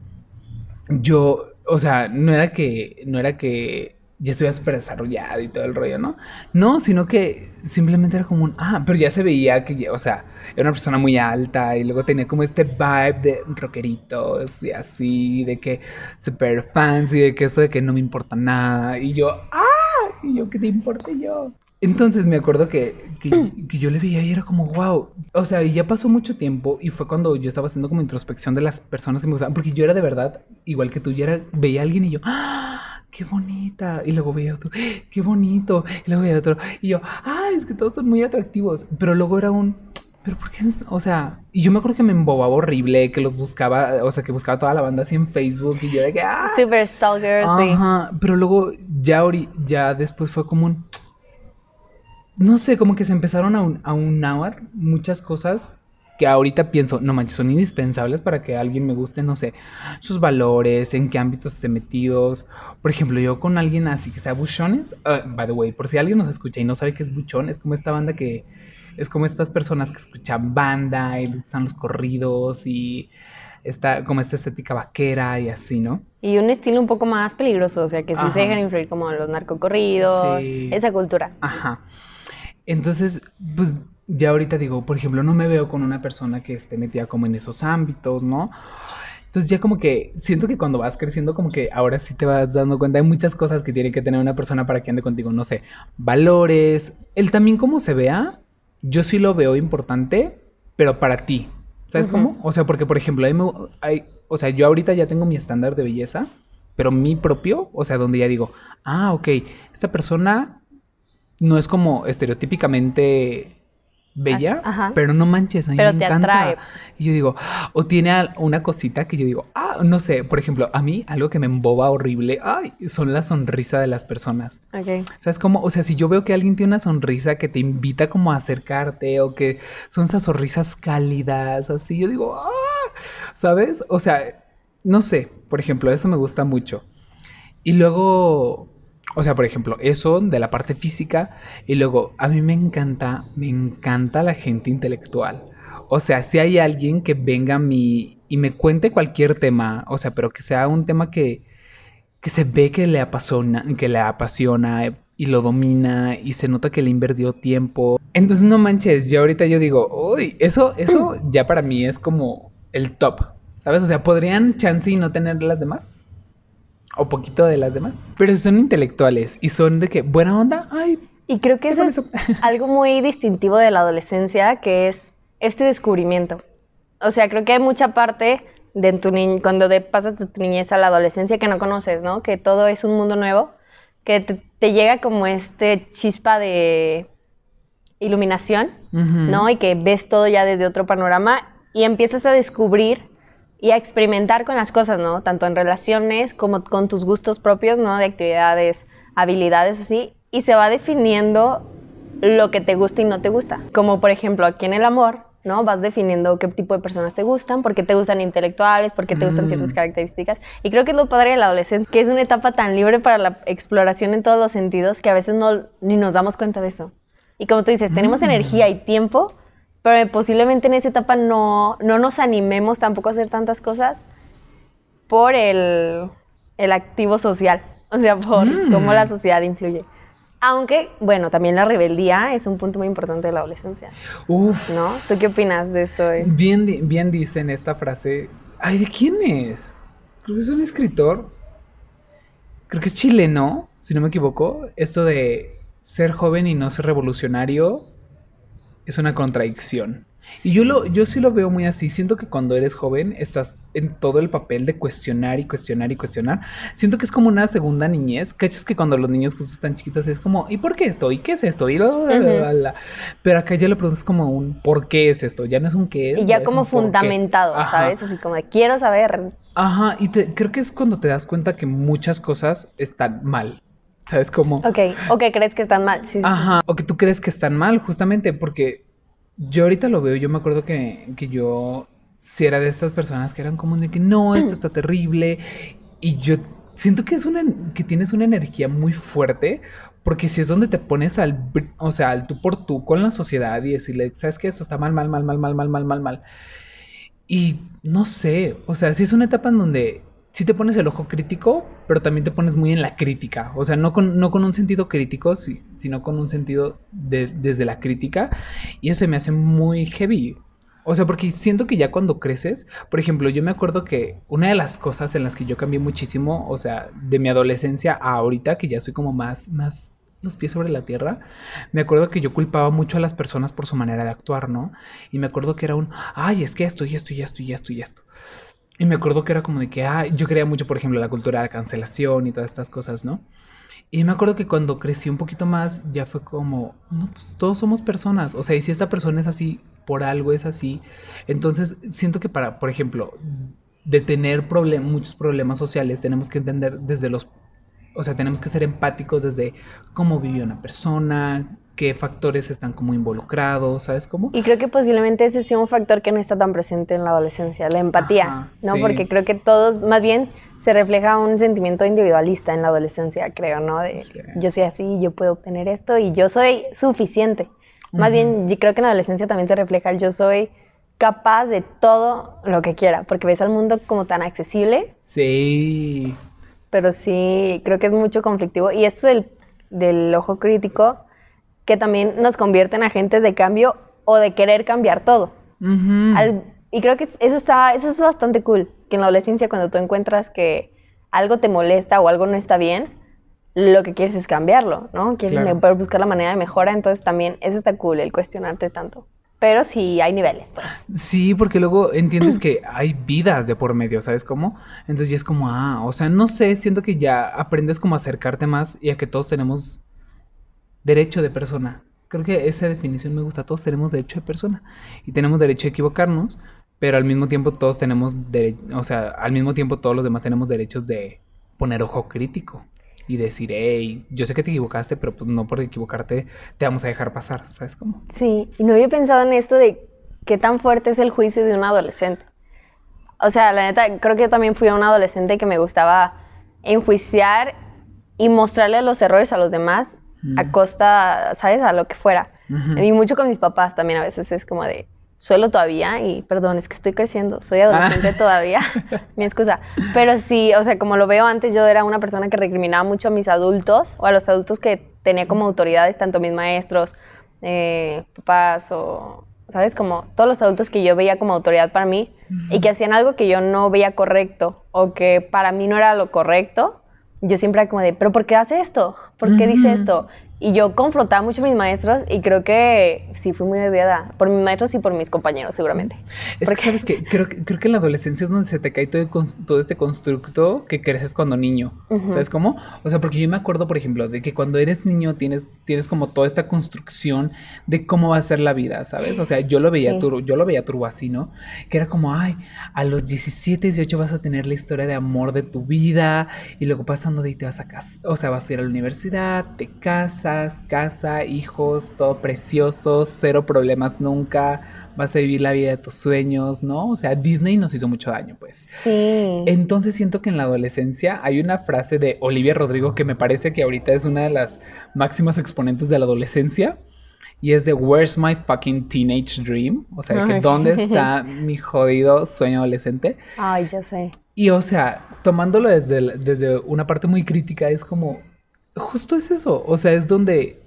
yo, o sea, no era que, no era que ya estuviera súper desarrollado y todo el rollo, ¿no? No, sino que simplemente era como un, ah, pero ya se veía que, o sea, era una persona muy alta y luego tenía como este vibe de rockeritos y así, de que súper fancy, de que eso de que no me importa nada. Y yo, ah, y yo, ¿qué te importa yo? Entonces me acuerdo que, que, yo le veía y era como, wow. O sea, ya pasó mucho tiempo y fue cuando yo estaba haciendo como introspección de las personas que me gustaban, porque yo era de verdad, igual que tú, yo era, veía a alguien y yo, ¡ah! ¡Qué bonita! Y luego veía otro, ¡Ah! ¡qué bonito! Y luego veía otro, y yo, ¡ay! Es que todos son muy atractivos. Pero luego era un, ¿pero por qué? no es-?" O sea, y yo me acuerdo que me embobaba horrible, que los buscaba, o sea, que buscaba toda la banda así en Facebook y yo de que, ¡ah! Super stalker, sí. Ajá, pero luego ya, ori- ya después fue como un... No sé, como que se empezaron a, un, a unar muchas cosas que ahorita pienso, no manches, son indispensables para que alguien me guste, no sé, sus valores, en qué ámbitos esté metidos. Por ejemplo, yo con alguien así que sea buchones, ah, by the way, por si alguien nos escucha y no sabe qué es buchón, es como esta banda que, es como estas personas que escuchan banda y gustan los corridos y está como esta estética vaquera y así, ¿no? Y un estilo un poco más peligroso, o sea, que sí Ajá. se dejan influir como los narcocorridos, Sí. esa cultura. Ajá. Entonces, pues ya ahorita digo, por ejemplo, no me veo con una persona que esté metida como en esos ámbitos, ¿no? Entonces ya como que siento que cuando vas creciendo como que ahora sí te vas dando cuenta de muchas cosas que tiene que tener una persona para que ande contigo, no sé, valores, el también cómo se vea, yo sí lo veo importante, pero para ti, ¿sabes cómo? O sea, porque por ejemplo, me- hay- o sea, yo ahorita ya tengo mi estándar de belleza, pero mi propio, o sea, donde ya digo, ah, ok, esta persona no es como estereotípicamente bella, Ajá. pero no manches, a mí Pero me te encanta. atrae. Y yo digo, o tiene una cosita que yo digo, ah, no sé, por ejemplo, a mí algo que me emboba horrible, ay, son la sonrisa de las personas. Ok. ¿Sabes cómo? O sea, si yo veo que alguien tiene una sonrisa que te invita como a acercarte o que son esas sonrisas cálidas, así, yo digo, ah, ¿sabes? O sea, no sé, por ejemplo, eso me gusta mucho. Y luego, o sea, por ejemplo, eso de la parte física. Y luego, a mí me encanta, me encanta la gente intelectual. O sea, si hay alguien que venga a mí y me cuente cualquier tema, o sea, pero que sea un tema que, que se ve que le apasiona, que le apasiona y lo domina y se nota que le invirtió tiempo. Entonces, no manches, yo ahorita yo digo, uy, eso, eso ya para mí es como el top, ¿sabes? O sea, ¿podrían chance no tener las demás? O poquito de las demás. Pero si son intelectuales y son de que buena onda, ay, Y creo que eso es algo muy distintivo de la adolescencia, que es este descubrimiento. O sea, creo que hay mucha parte de tu ni- cuando de- pasas de tu niñez a la adolescencia que no conoces, ¿no? Que todo es un mundo nuevo, que te, te llega como este chispa de iluminación. ¿no? Y que ves todo ya desde otro panorama y empiezas a descubrir y a experimentar con las cosas, ¿no? Tanto en relaciones como con tus gustos propios, ¿no? De actividades, habilidades así, y se va definiendo lo que te gusta y no te gusta. Como por ejemplo aquí en el amor, ¿no? Vas definiendo qué tipo de personas te gustan, por qué te gustan intelectuales, por qué te gustan Mm. ciertas características. Y creo que es lo padre de la adolescencia, que es una etapa tan libre para la exploración en todos los sentidos que a veces no, ni nos damos cuenta de eso. Y como tú dices, tenemos Mm. energía y tiempo, pero posiblemente en esa etapa no, no nos animemos tampoco a hacer tantas cosas por el, el activo social, o sea, por Mm. cómo la sociedad influye. Aunque, bueno, también la rebeldía es un punto muy importante de la adolescencia, Uf, ¿no? ¿Tú qué opinas de esto? eh? bien, bien dicen esta frase. Ay, ¿de quién es? Creo que es un escritor. Creo que es chileno, si no me equivoco. Esto de ser joven y no ser revolucionario es una contradicción. Y yo, lo, yo sí lo veo muy así. Siento que cuando eres joven estás en todo el papel de cuestionar y cuestionar y cuestionar. Siento que es como una segunda niñez. ¿Cachas que cuando los niños justo están chiquitos es como, ¿y por qué esto? ¿Y qué es esto? Y la, la, la, la. Pero acá ya le preguntas como un ¿por qué es esto? Ya no es un qué es. Y ya como fundamentado. ¿sabes? Así como de quiero saber. Ajá, y te- creo que es cuando te das cuenta que muchas cosas están mal. ¿Sabes cómo? Ok, o que crees que están mal. Sí. Ajá, o que tú crees que están mal, justamente, porque yo ahorita lo veo, yo me acuerdo que, que yo si era de estas personas que eran como de que no, esto está terrible, y yo siento que es una, que tienes una energía muy fuerte, porque si es donde te pones al, o sea, al tú por tú con la sociedad y decirle, sabes que esto está mal, mal, mal, mal, mal, mal, mal, mal, mal, y no sé, o sea, sí es una etapa en donde sí te pones el ojo crítico, pero también te pones muy en la crítica. O sea, no con, no con un sentido crítico, sí, sino con un sentido de, desde la crítica. Y eso me hace muy heavy. O sea, porque siento que ya cuando creces, por ejemplo, yo me acuerdo que una de las cosas en las que yo cambié muchísimo, o sea, de mi adolescencia a ahorita, que ya soy como más, más los pies sobre la tierra, me acuerdo que yo culpaba mucho a las personas por su manera de actuar, ¿no? Y me acuerdo que era un, ay, es que esto y esto y esto y esto y esto. Y me acuerdo que era como de que, ay, yo creía mucho, por ejemplo, la cultura de la cancelación y todas estas cosas, ¿no? Y me acuerdo que cuando crecí un poquito más, ya fue como, no, pues todos somos personas. O sea, y si esta persona es así, por algo es así. Entonces, siento que para, por ejemplo, de tener problem muchos problemas sociales, tenemos que entender desde los, o sea, tenemos que ser empáticos desde cómo vive una persona, qué factores están como involucrados, ¿sabes cómo? Y creo que posiblemente ese sea un factor que no está tan presente en la adolescencia, la empatía, Ajá, ¿no? sí. Porque creo que todos, más bien, se refleja un sentimiento individualista en la adolescencia, creo, ¿no? De Sí. yo soy así, yo puedo obtener esto y yo soy suficiente. Más bien, yo creo que en la adolescencia también se refleja el yo soy capaz de todo lo que quiera, porque ves al mundo como tan accesible, Sí. pero sí, creo que es mucho conflictivo. Y esto del, del ojo crítico, que también nos convierte en agentes de cambio o de querer cambiar todo. Al- y creo que eso está, eso es bastante cool, que en la adolescencia cuando tú encuentras que algo te molesta o algo no está bien, lo que quieres es cambiarlo, ¿no? Quieres Claro. buscar la manera de mejora, entonces también eso está cool, el cuestionarte tanto. Pero sí hay niveles, pues. Sí, porque luego entiendes que hay vidas de por medio, ¿sabes cómo? Entonces ya es como, ah, o sea, no sé, siento que ya aprendes como a acercarte más y a que todos tenemos derecho de persona. Creo que esa definición me gusta, todos tenemos derecho de persona y tenemos derecho a equivocarnos, pero al mismo tiempo todos tenemos derecho, o sea, al mismo tiempo todos los demás tenemos derechos de poner ojo crítico y decir, hey, yo sé que te equivocaste, pero pues no por equivocarte te vamos a dejar pasar, ¿sabes cómo? Sí, y no había pensado en esto de qué tan fuerte es el juicio de un adolescente. O sea, la neta, creo que yo también fui una adolescente que me gustaba enjuiciar y mostrarle los errores a los demás a Mm. costa, ¿sabes? A lo que fuera. Y mucho con mis papás también a veces es como de, suelo todavía y perdón, es que estoy creciendo, soy adolescente todavía, mi excusa. Pero sí, o sea, como lo veo antes, yo era una persona que recriminaba mucho a mis adultos o a los adultos que tenía como autoridades, tanto mis maestros, eh, papás o, ¿sabes? Como todos los adultos que yo veía como autoridad para mí y que hacían algo que yo no veía correcto o que para mí no era lo correcto. Yo siempre era como de, ¿pero por qué hace esto? ¿Por qué dice esto? Y yo confrontaba mucho a mis maestros y creo que sí fui muy odiada por mis maestros y por mis compañeros, seguramente. Es Porque- que, ¿sabes qué? Creo, que- creo que en la adolescencia es donde se te cae todo, todo este constructo que creces cuando niño. Ujú. ¿Sabes cómo? O sea, porque yo me acuerdo, por ejemplo, de que cuando eres niño tienes, tienes como toda esta construcción de cómo va a ser la vida, ¿sabes? O sea, yo lo veía Sí. turbo, yo lo veía turbo así, ¿no? Que era como, ay, a los 17, 18 vas a tener la historia de amor de tu vida y luego pasando de ahí te vas a casar, o sea, vas a ir a la universidad, te casas, casa, hijos, todo precioso, cero problemas nunca, vas a vivir la vida de tus sueños, ¿no? O sea, Disney nos hizo mucho daño, pues. Sí. Entonces siento que en la adolescencia hay una frase de Olivia Rodrigo que me parece que ahorita es una de las máximas exponentes de la adolescencia. Y es de Where's my fucking teenage dream? O sea, que Ay. ¿dónde está mi jodido sueño adolescente? Ay, ya sé. Y o sea, tomándolo desde, desde una parte muy crítica, es como, justo es eso. O sea, es donde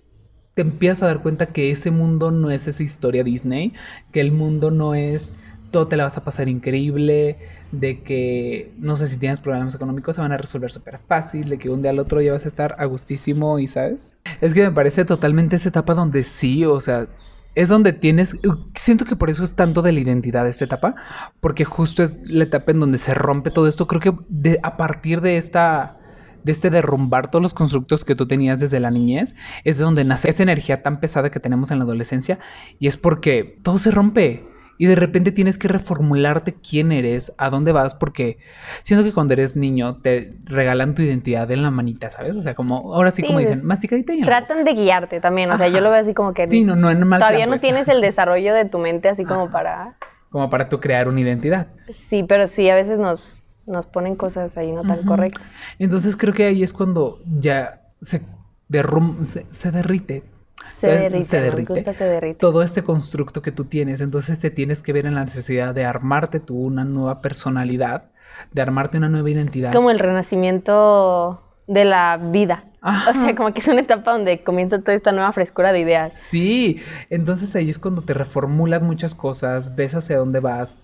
te empiezas a dar cuenta que ese mundo no es esa historia Disney, que el mundo no es todo te la vas a pasar increíble, de que no sé si tienes problemas económicos se van a resolver súper fácil, de que un día al otro ya vas a estar a gustísimo y sabes. Es que me parece totalmente esa etapa donde sí, o sea, es donde tienes, siento que por eso es tanto de la identidad esta etapa, porque justo es la etapa en donde se rompe todo esto. Creo que de, a partir de esta, de este derrumbar todos los constructos que tú tenías desde la niñez, es de donde nace esa energía tan pesada que tenemos en la adolescencia y es porque todo se rompe. Y de repente tienes que reformularte quién eres, a dónde vas, porque siento que cuando eres niño te regalan tu identidad en la manita, ¿sabes? O sea, como, ahora sí, Sí, como dicen, masticadita y Tratan de guiarte también, o sea, yo lo veo así como que Sí, no, no en mal todavía no pues. tienes el desarrollo de tu mente así como para... como para tú crear una identidad. Sí, pero sí, a veces nos, nos ponen cosas ahí no tan correctas. Entonces creo que ahí es cuando ya se derrum se, se derrite Se derrite, se derrite. gusta se derrite. todo este constructo que tú tienes. Entonces te tienes que ver en la necesidad de armarte tú una nueva personalidad, de armarte una nueva identidad. Es como el renacimiento de la vida. Ajá. O sea, como que es una etapa donde comienza toda esta nueva frescura de ideas. Sí, entonces ahí es cuando te reformulas muchas cosas, ves hacia dónde vas.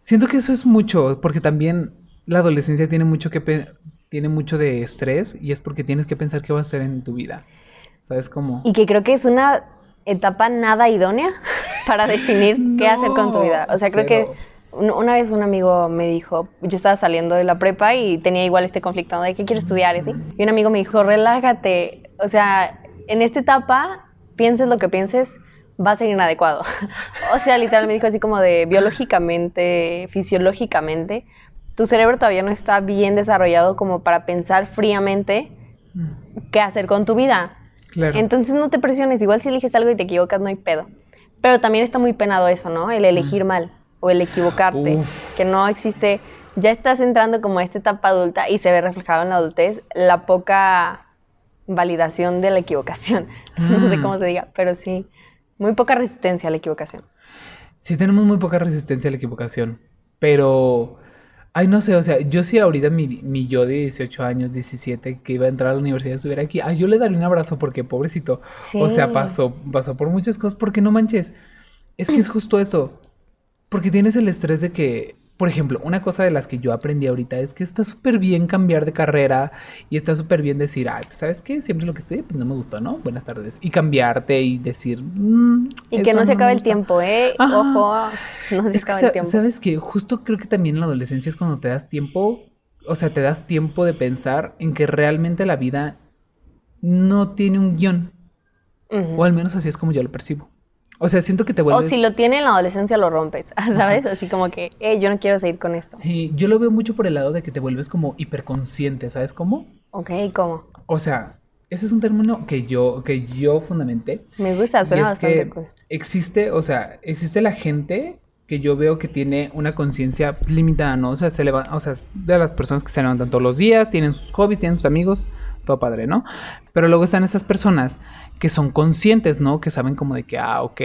Siento que eso es mucho, porque también la adolescencia tiene mucho que tiene mucho de estrés y es porque tienes que pensar qué vas a hacer en tu vida. ¿Sabes cómo? Y que creo que es una etapa nada idónea para definir qué hacer con tu vida. O sea, creo que cero. una vez un amigo me dijo, yo estaba saliendo de la prepa y tenía igual este conflicto de qué quiero estudiar y así. Y un amigo me dijo, relájate. O sea, en esta etapa, pienses lo que pienses, va a ser inadecuado. o sea, literal me dijo así como de biológicamente, fisiológicamente, tu cerebro todavía no está bien desarrollado como para pensar fríamente Mm, qué hacer con tu vida. Claro. Entonces no te presiones, igual si eliges algo y te equivocas, no hay pedo. Pero también está muy penado eso, ¿no? El elegir mal o el equivocarte, Uf. que no existe, ya estás entrando como a esta etapa adulta y se ve reflejado en la adultez la poca validación de la equivocación. no sé Mm. cómo se diga, pero sí, muy poca resistencia a la equivocación. Sí, tenemos muy poca resistencia a la equivocación. Pero, ay, no sé, o sea, yo si ahorita mi, mi yo de 18 años, 17, que iba a entrar a la universidad estuviera aquí, ay, yo le daría un abrazo porque pobrecito. O sea, Sí. pasó, pasó por muchas cosas, porque no manches. Es que es justo eso. Porque tienes el estrés de que, por ejemplo, una cosa de las que yo aprendí ahorita es que está súper bien cambiar de carrera y está súper bien decir, ay, pues sabes qué, siempre lo que estudié pues no me gustó, ¿no? Buenas tardes. Y cambiarte y decir, "Mm, Y que no se acabe el gusta". tiempo, ¿eh? Ajá. Ojo, no se Es acaba el tiempo. ¿sabes que Justo creo que también en la adolescencia es cuando te das tiempo, o sea, te das tiempo de pensar en que realmente la vida no tiene un guion, o al menos así es como yo lo percibo. O sea, siento que te O vuelves... si lo tiene en la adolescencia, lo rompes, ¿sabes? Así como que, eh, yo no quiero seguir con esto. Eh, yo lo veo mucho por el lado de que te vuelves como hiperconsciente, ¿sabes cómo? Ok, ¿cómo? O sea, ese es un término que yo, que yo fundamenté. Me gusta, suena bastante cool. existe, o sea, existe la gente que yo veo que tiene una conciencia limitada, ¿no? O sea, se leva- o sea, de las personas que se levantan todos los días, tienen sus hobbies, tienen sus amigos, todo padre, ¿no? Pero luego están esas personas que son conscientes, ¿no? Que saben como de que, ah, ok,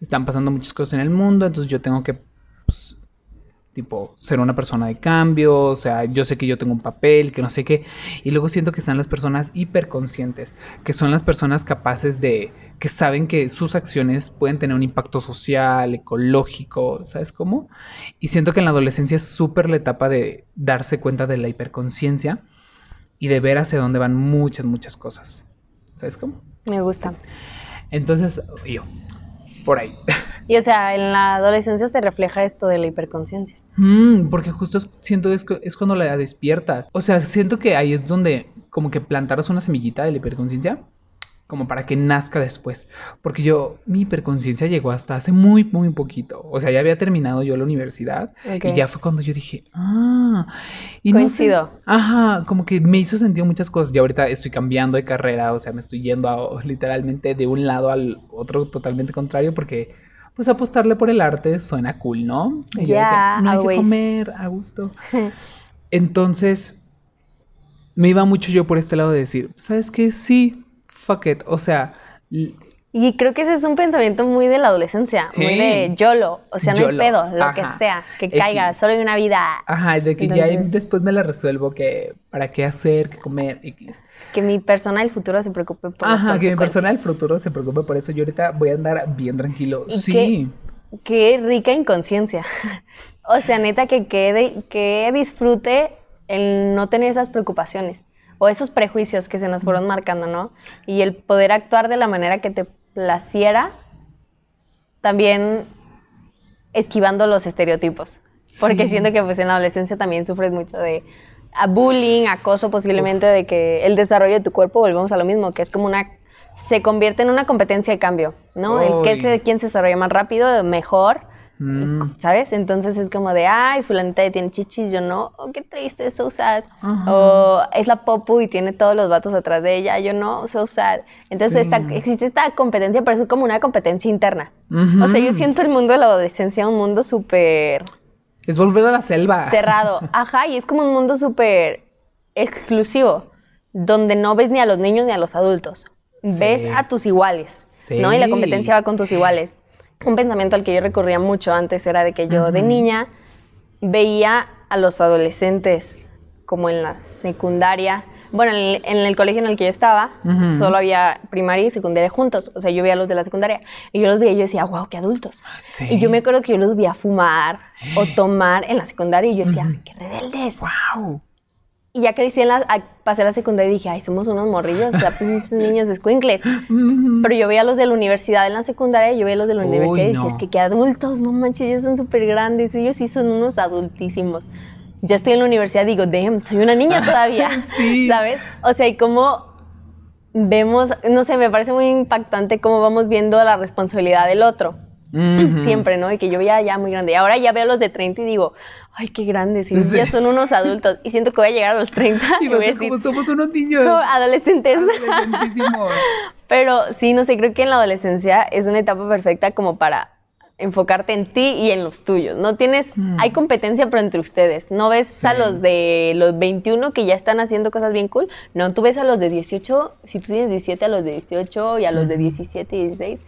están pasando muchas cosas en el mundo, entonces yo tengo que, pues, tipo, ser una persona de cambio, o sea, yo sé que yo tengo un papel, que no sé qué, y luego siento que están las personas hiperconscientes, que son las personas capaces de, que saben que sus acciones pueden tener un impacto social, ecológico, ¿sabes cómo? Y siento que en la adolescencia es súper la etapa de darse cuenta de la hiperconciencia y de ver hacia dónde van muchas, muchas cosas, ¿sabes cómo? Me gusta. Entonces, yo, por ahí. Y o sea, en la adolescencia se refleja esto de la hiperconciencia. Mm, porque justo es- siento es, es cuando la despiertas. O sea, siento que ahí es donde como que plantaras una semillita de la hiperconciencia, como para que nazca después. Porque yo, mi hiperconciencia llegó hasta hace muy, muy poquito. O sea, ya había terminado yo la universidad y ya fue cuando yo dije, ah, y no sé, Coincido. Ajá, como que me hizo sentido muchas cosas. Y ahorita estoy cambiando de carrera, o sea, me estoy yendo a- literalmente de un lado al otro totalmente contrario porque pues apostarle por el arte suena cool, ¿no? Que, Ya, no hay que always. comer a gusto. Entonces, me iba mucho yo por este lado de decir, ¿sabes qué? Sí, fuck it. O sea, Y creo que ese es un pensamiento muy de la adolescencia, muy de YOLO, o sea, no hay pedo, lo que sea, que caiga, solo hay una vida, ajá, de que ya después me la resuelvo, que para qué hacer, qué comer, X. que mi persona del futuro se preocupe por las Ajá, que mi persona del futuro se preocupe por eso. Yo ahorita voy a andar bien tranquilo. ¿Y Sí. Qué rica inconsciencia. o sea, neta, que, que, que disfrute el no tener esas preocupaciones o esos prejuicios que se nos fueron marcando, ¿no? Y el poder actuar de la manera que te placiera también esquivando los estereotipos. Porque Sí. siento que pues en la adolescencia también sufres mucho de a bullying, acoso posiblemente, de que el desarrollo de tu cuerpo, volvemos a lo mismo, que es como una, se convierte en una competencia de cambio, ¿no? El que se, quién se desarrolla más rápido, mejor, Mm, ¿sabes? Entonces es como de, ay, fulanita tiene chichis, yo no, oh, qué triste, so sad. O es la popu y tiene todos los vatos atrás de ella, yo no, so sad. Entonces Sí. esta- existe esta competencia, pero es como una competencia interna. O sea, yo siento el mundo de la adolescencia un mundo súper Es volver a la selva. cerrado. Ajá, y es como un mundo súper exclusivo, donde no ves ni a los niños ni a los adultos. Ves Sí. a tus iguales, ¿no? Y la Sí. competencia va con tus iguales. Un pensamiento al que yo recurría mucho antes era de que yo de Ujú. niña veía a los adolescentes como en la secundaria. Bueno, en el, en el colegio en el que yo estaba, solo había primaria y secundaria juntos. O sea, yo veía a los de la secundaria y yo los veía y yo decía, wow, qué adultos. Sí. Y yo me acuerdo que yo los vi a fumar o tomar en la secundaria y yo decía, Ujú. "Ay, qué rebeldes. Wow. Y ya crecí en la, pasé la secundaria y dije, ay, somos unos morrillos, o sea, pinches niños escuincles. Pero yo veía a los de la universidad en la secundaria yo veía a los de la Uy, universidad y decía, no. es que qué adultos, no manches, ya están súper grandes, ellos sí son unos adultísimos. Ya estoy en la universidad y digo, damn, soy una niña todavía, Sí. ¿sabes? O sea, y cómo vemos, no sé, me parece muy impactante cómo vamos viendo la responsabilidad del otro Ujú. siempre, ¿no? Y que yo veía ya muy grande. Y ahora ya veo a los de 30 y digo, ay, qué grandes, y Sí. ya son unos adultos. Y siento que voy a llegar a los 30 y, Y voy a decir, como somos unos niños. "Oh, adolescentes. Pero sí, no sé, creo que en la adolescencia es una etapa perfecta como para enfocarte en ti y en los tuyos. No tienes, Mm. hay competencia pero entre ustedes. No ves a los de los 21 que ya están haciendo cosas bien cool. No, tú ves a los de 18, si tú tienes 17 a los de 18 y a los de Ujú. 17 y 16.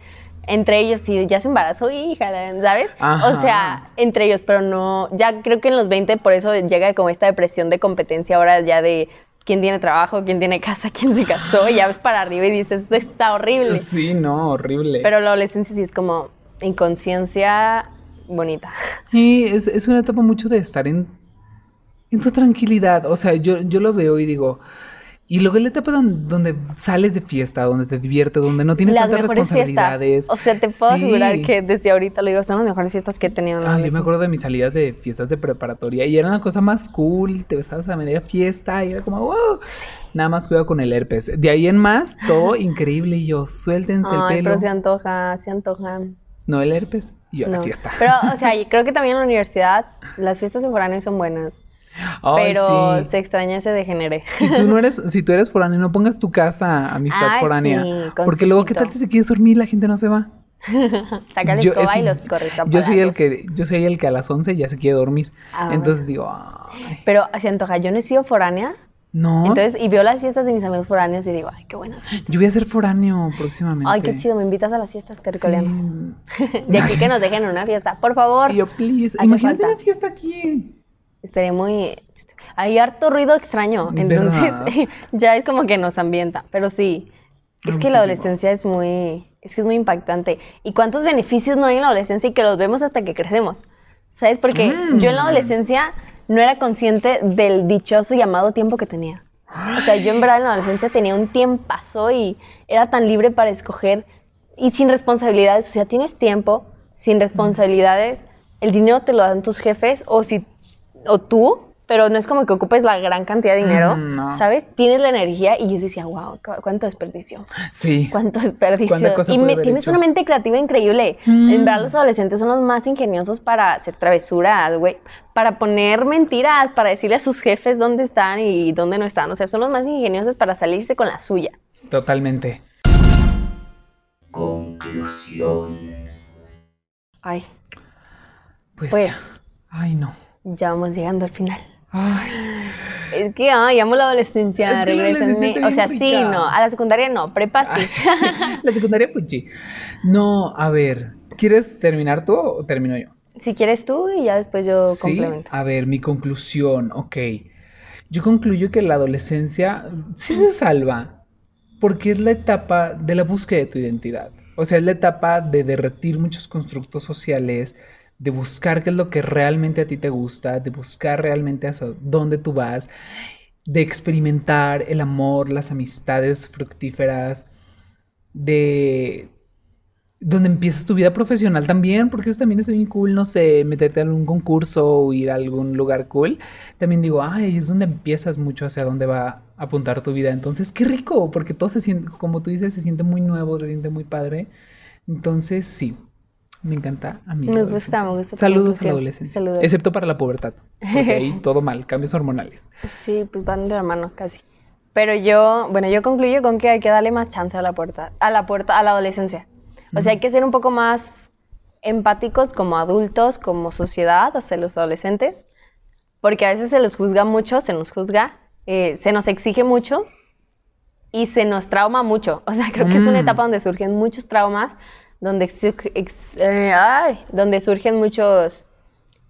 Entre ellos, si ya se embarazó, hija, ¿sabes? Ajá. O sea, entre ellos, pero no, ya creo que en los 20 por eso llega como esta depresión de competencia ahora ya de quién tiene trabajo, quién tiene casa, quién se casó, y ya ves para arriba y dices, esto está horrible. Sí, no, horrible. Pero la adolescencia sí es como inconsciencia bonita. Y es, es una etapa mucho de estar en, en tu tranquilidad. O sea, yo, yo lo veo y digo. Y luego la etapa don- donde, sales de fiesta, donde te diviertes, donde no tienes Las tantas mejores fiestas. responsabilidades. O sea, te puedo asegurar que desde ahorita lo digo, son las mejores fiestas que he tenido. Ay, yo me acuerdo de mis salidas de fiestas de preparatoria y era una cosa más cool, te besabas a media fiesta y era como, wow, nada más cuidado con el herpes. De ahí en más, todo increíble y yo, suéltense el pelo. pero se antoja, se antojan. No el herpes y yo a la No. fiesta. Pero, o sea, creo que también en la universidad las fiestas de foráneo son buenas. Ay, pero sí. se extraña ese degenere. Si tú no eres, si tú eres foráneo, no pongas tu casa amistad Ay, foránea. sí, porque luego, ¿qué tal si te quieres dormir y la gente no se va? Saca la es escoba que y los corres a Yo soy el que, yo soy el que a las 11 ya se quiere dormir. Ah. Entonces digo, ay, Pero se antoja. Yo no he sido foránea. no. Entonces, y veo las fiestas de mis amigos foráneos y digo, ay, qué buenas. yo voy a ser foráneo próximamente. Ay, qué chido, me invitas a las fiestas que Sí. De aquí que nos dejen en una fiesta, por favor. Y yo, please, Hace imagínate falta. una fiesta aquí. Estaría muy... Hay harto ruido extraño, entonces ya es como que nos ambienta, pero sí, es que la adolescencia es muy, es que es muy impactante. ¿Y cuántos beneficios no hay en la adolescencia y que los vemos hasta que crecemos? ¿Sabes? Porque Mm. yo en la adolescencia no era consciente del dichoso llamado tiempo que tenía. O sea, yo en verdad en la adolescencia tenía un tiempazo y era tan libre para escoger y sin responsabilidades. O sea, tienes tiempo, sin responsabilidades, el dinero te lo dan tus jefes o si o tú, pero no es como que ocupes la gran cantidad de dinero, Mm, no. ¿sabes? Tienes la energía y yo decía, wow, cu- cuánto desperdicio, Sí. cuánto desperdicio. ¿Cuánta cosa Y me, tienes hecho? una mente creativa increíble. Mm. En verdad, los adolescentes son los más ingeniosos para hacer travesuras, güey, para poner mentiras, para decirle a sus jefes dónde están y dónde no están. O sea, son los más ingeniosos para salirse con la suya. Totalmente. Ay, Pues, pues ya. Ay, no. Ya vamos llegando al final. Ay. Es que, ay, amo la adolescencia, Es que O sea, sí, rica. no, a la secundaria no, prepa sí. La secundaria Fuji. No, a ver. ¿Quieres terminar tú o termino yo? Si quieres tú y ya después yo Sí, complemento. a ver, mi conclusión, ok. Yo concluyo que la adolescencia sí se salva porque es la etapa de la búsqueda de tu identidad. O sea, es la etapa de derretir muchos constructos sociales, de buscar qué es lo que realmente a ti te gusta, de buscar realmente hacia dónde tú vas, de experimentar el amor, las amistades fructíferas, de donde empiezas tu vida profesional también, porque eso también es bien cool, no sé, meterte a algún concurso o ir a algún lugar cool. También digo, ay, es donde empiezas mucho hacia dónde va a apuntar tu vida. Entonces, qué rico, porque todo se siente, como tú dices, se siente muy nuevo, se siente muy padre. Entonces, sí, me encanta a mí. Me gusta, me gusta. Saludos a la adolescencia. Saludos. Excepto para la pubertad, porque ahí todo mal, cambios hormonales. Sí, pues van de la mano casi. Pero yo, bueno, yo concluyo con que hay que darle más chance a la puerta, a la puerta, a la adolescencia. O sea, hay que ser un poco más empáticos como adultos, como sociedad, hacia los adolescentes, porque a veces se los juzga mucho, se nos juzga, eh, se nos exige mucho y se nos trauma mucho. O sea, creo que es una Mm. etapa donde surgen muchos traumas, donde, ex- eh, ay, donde surgen muchos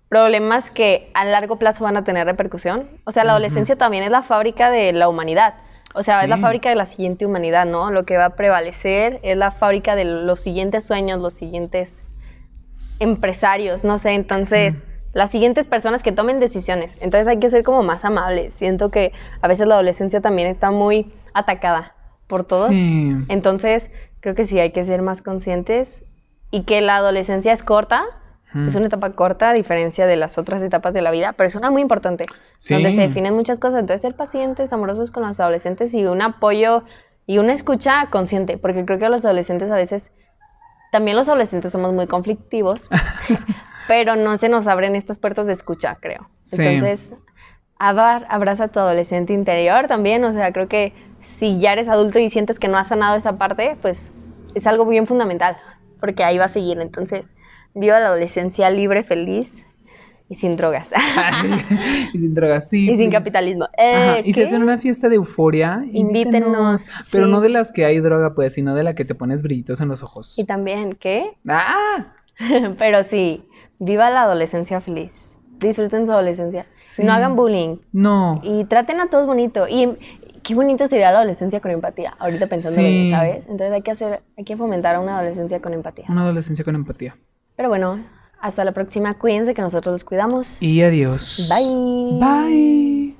problemas que a largo plazo van a tener repercusión. O sea, la adolescencia también es la fábrica de la humanidad. O sea, es la fábrica de la siguiente humanidad, ¿no? Lo que va a prevalecer es la fábrica de los siguientes sueños, los siguientes empresarios, no sé. Entonces, las siguientes personas que tomen decisiones. Entonces hay que ser como más amables. Siento que a veces la adolescencia también está muy atacada por todos. Sí. Entonces, creo que sí hay que ser más conscientes y que la adolescencia es corta, Mm. es una etapa corta a diferencia de las otras etapas de la vida, pero es una muy importante, donde se definen muchas cosas. Entonces, ser pacientes, amorosos con los adolescentes y un apoyo y una escucha consciente, porque creo que los adolescentes a veces, también los adolescentes somos muy conflictivos, pero no se nos abren estas puertas de escucha, creo. Sí. Entonces, abra- abraza a tu adolescente interior también, o sea, creo que si ya eres adulto y sientes que no has sanado esa parte, pues es algo bien fundamental, porque ahí va a seguir. Entonces, viva la adolescencia libre, feliz y sin drogas. y sin drogas, sí. y sin pues. capitalismo. Ajá, Eh, Y si hacen una fiesta de euforia, Invítenos, Pero sí. no de las que hay droga, pues, sino de la que te pones brillitos en los ojos. Y también, ¿qué? ¡Ah! Pero sí, viva la adolescencia feliz. Disfruten su adolescencia. Sí. No hagan bullying. No. Y traten a todos bonito. Y qué bonito sería la adolescencia con empatía. Ahorita pensando Sí. bien, ¿sabes? Entonces hay que hacer, hay que fomentar una adolescencia con empatía. Una adolescencia con empatía. Pero bueno, hasta la próxima. Cuídense que nosotros los cuidamos. Y adiós. Bye. Bye.